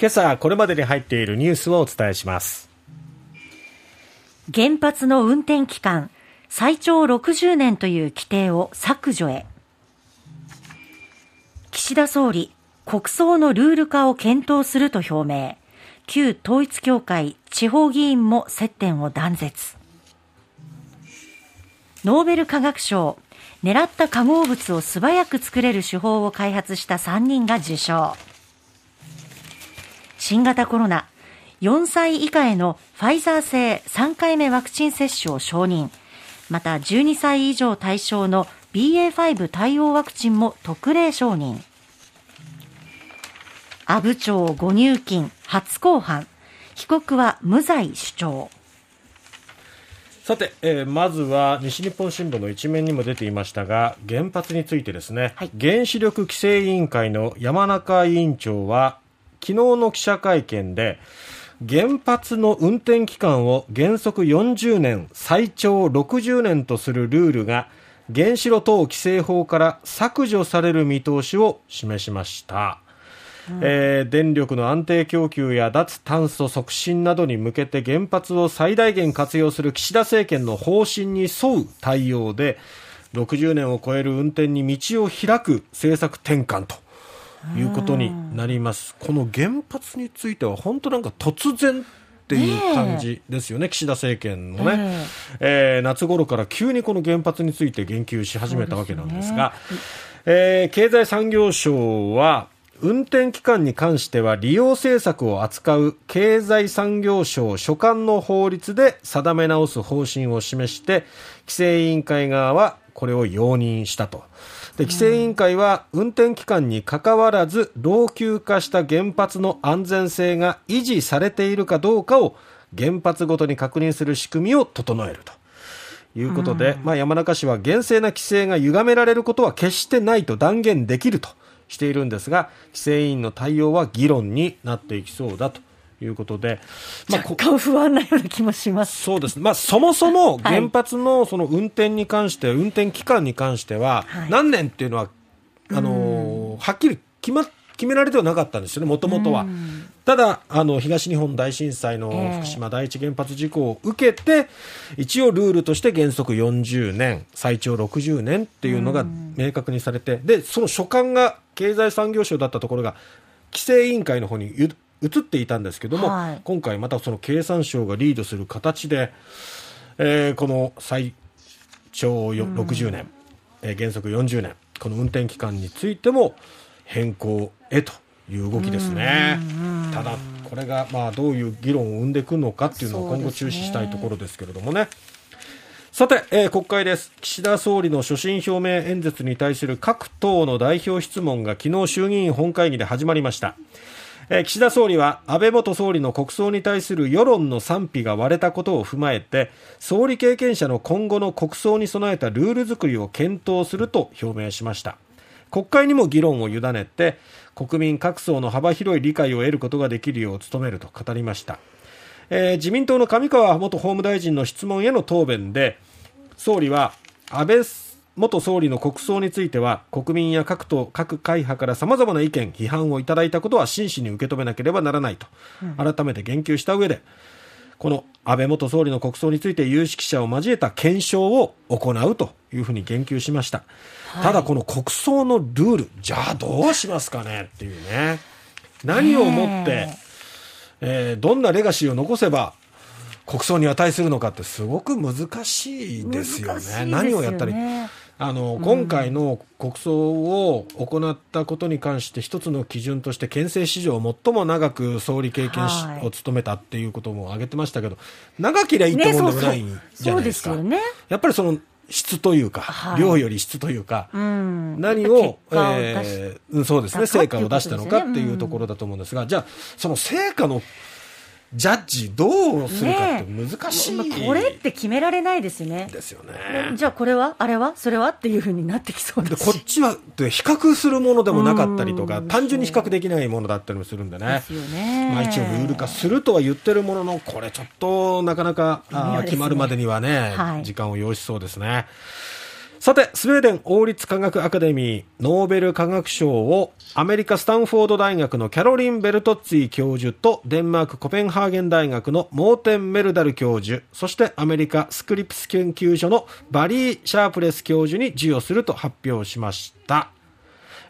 今朝これまでに入っているニュースをお伝えします。原発の運転期間最長60年という規定を削除へ。岸田総理国葬のルール化を検討すると表明。旧統一教会地方議員も接点を断絶。ノーベル化学賞狙った化合物を素早く作れる手法を開発した3人が受賞。新型コロナ。4歳以下へのファイザー製3回目ワクチン接種を承認。また12歳以上対象の BA.5 対応ワクチンも特例承認。阿武町誤入金初公判。被告は無罪主張。さて、えー、まずは西日本新聞の一面にも出ていましたが原発についてですね、はい、原子力規制委員会の山中委員長は昨日の記者会見で原発の運転期間を原則40年最長60年とするルールが原子炉等規制法から削除される見通しを示しました。えー、電力の安定供給や脱炭素促進などに向けて原発を最大限活用する岸田政権の方針に沿う対応で60年を超える運転に道を開く政策転換ということになります。この原発については本当なんか突然っていう感じですよね、ね岸田政権のね、えー、えー、夏頃から急にこの原発について言及し始めたわけなんですが、すね、えー、経済産業省は、運転期間に関しては利用政策を扱う経済産業省所管の法律で定め直す方針を示して規制委員会側はこれを容認したと。で規制委員会は運転期間にかかわらず老朽化した原発の安全性が維持されているかどうかを原発ごとに確認する仕組みを整えると。いうことで、まあ、山中氏は厳正な規制が歪められることは決してないと断言できるとしているんですが規制委員の対応は議論になっていきそうだということで、まあ、若干不安なような気もします。そうです。ね、まあ、そもそも原発のその運転に関して、はい、運転期間に関しては、何年っていうのは、あのはっきり決ま決められてはなかったんですよね、もともとは。ただあの、東日本大震災の福島第一原発事故を受けて、一応ルールとして原則40年、最長60年っていうのが明確にされて、でその所管が経済産業省だったところが、規制委員会の方に移っていたんですけども、はい、今回またその経産省がリードする形で、えー、この最長60年、えー、原則40年、この運転期間についても変更へという動きですね。ただ、これがまあどういう議論を生んでくるのかっていうのを今後注視したいところですけれどもね。さて、えー、国会です。岸田総理の所信表明演説に対する各党の代表質問が昨日衆議院本会議で始まりました。え、岸田総理は安倍元総理の国葬に対する世論の賛否が割れたことを踏まえて総理経験者の今後の国葬に備えたルール作りを検討すると表明しました。国会にも議論を委ねて国民各層の幅広い理解を得ることができるよう努めると語りました。えー、自民党の上川元法務大臣の質問への答弁で総理は安倍元総理の国葬については国民や各党各会派からさまざまな意見批判をいただいたことは真摯に受け止めなければならないと改めて言及した上で、この安倍元総理の国葬について有識者を交えた検証を行うというふうに言及しました、はい、ただこの国葬のルールじゃあどうしますかね？っていうね。何をもってえ。ー、どんなレガシーを残せば国葬に値するのかってすごく難しいですよね。よね。何をやったりあの、うん、今回の国葬を行ったことに関して一つの基準として憲政史上最も長く総理経験を務めたっていうことも挙げてましたけど長ければいいと思うんでもないじゃないですか？ね、そうそうね、やっぱりその質というか、はい、量より質というか、うん、何を、えー、そうですね、成果を出したのかっていうところだと思うんですが、じゃあ、その成果のジャッジどうするかって難しい、ね、これって決められないですよね。ですよね。じゃあこれはあれはそれはっていうふうになってきそうでこっちは比較するものでもなかったりとか単純に比較できないものだったりもするんでね。ですよね、まあ、一応ルール化するとは言ってるもののこれちょっとなかなか、ね、決まるまでにはね、はい、時間を要しそうですねさて、スウェーデン王立科学アカデミーノーベル化学賞をアメリカスタンフォード大学のキャロリン・ベルトッツィ教授とデンマークコペンハーゲン大学のモーテン・メルダル教授、そしてアメリカスクリプス研究所のバリー・シャープレス教授に授与すると発表しました。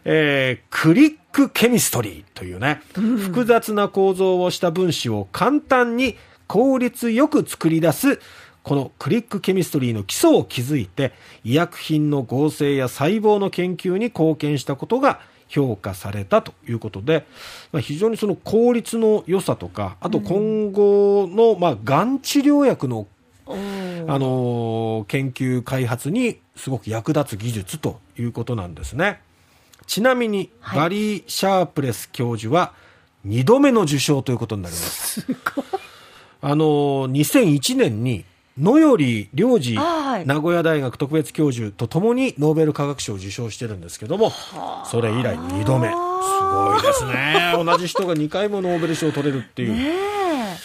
えー、クリックケミストリーというね、複雑な構造をした分子を簡単に効率よく作り出すこのクリックケミストリーの基礎を築いて医薬品の合成や細胞の研究に貢献したことが評価されたということで、まあ、非常にその効率の良さとかあと今後の、まあ、がん治療薬のあの研究開発にすごく役立つ技術ということなんですね。ちなみに、バリー・シャープレス教授は2度目の受賞ということになります。あの2001年に野頼良二名古屋大学特別教授とともにノーベル化学賞を受賞してるんですけどもそれ以来2度目。すごいですね。同じ人が2回もノーベル賞を取れるっていう。ね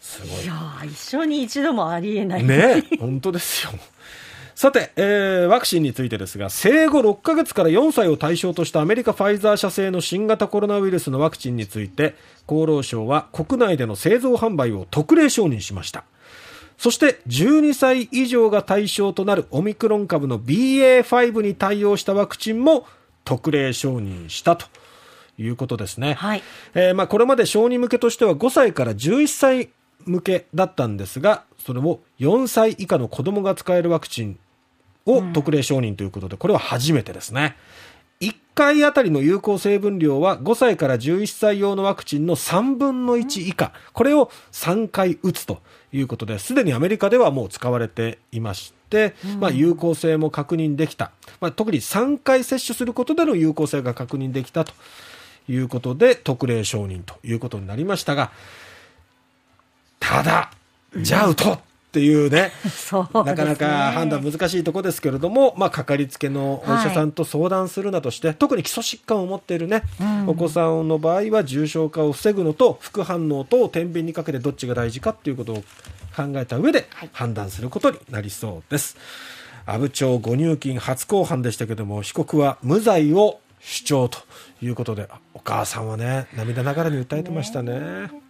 すごい。いや一生に一度もありえない。ね本当ですよ。さて、えー、ワクチンについてですが、生後6ヶ月から4歳を対象としたアメリカファイザー社製の新型コロナウイルスのワクチンについて、厚労省は国内での製造販売を特例承認しました。そして12歳以上が対象となるオミクロン株の BA.5 に対応したワクチンも特例承認したということですね。はい、えー、まあこれまで承認向けとしては5歳から11歳向けだったんですが、それも4歳以下の子供が使えるワクチンを特例承認ということで、これは初めてですね。1回あたりの有効成分量は5歳から11歳用のワクチンの3分の1以下、これを3回打つということで、す。でにアメリカではもう使われていまして、まあ、有効性も確認できた、まあ、特に3回接種することでの有効性が確認できたということで、特例承認ということになりましたが、ただ、じゃあ打とうっていうね、うねなかなか判断難しいところですけれども、まあ、かかりつけのお医者さんと相談するなどして、はい、特に基礎疾患を持っているね、うん、お子さんの場合は重症化を防ぐのと、副反応と天秤にかけてどっちが大事かっていうことを考えた上で判断することになりそうです。阿武町誤入金初公判でしたけども、被告は無罪を主張ということで、お母さんはね、涙ながらに訴えてましたね。ね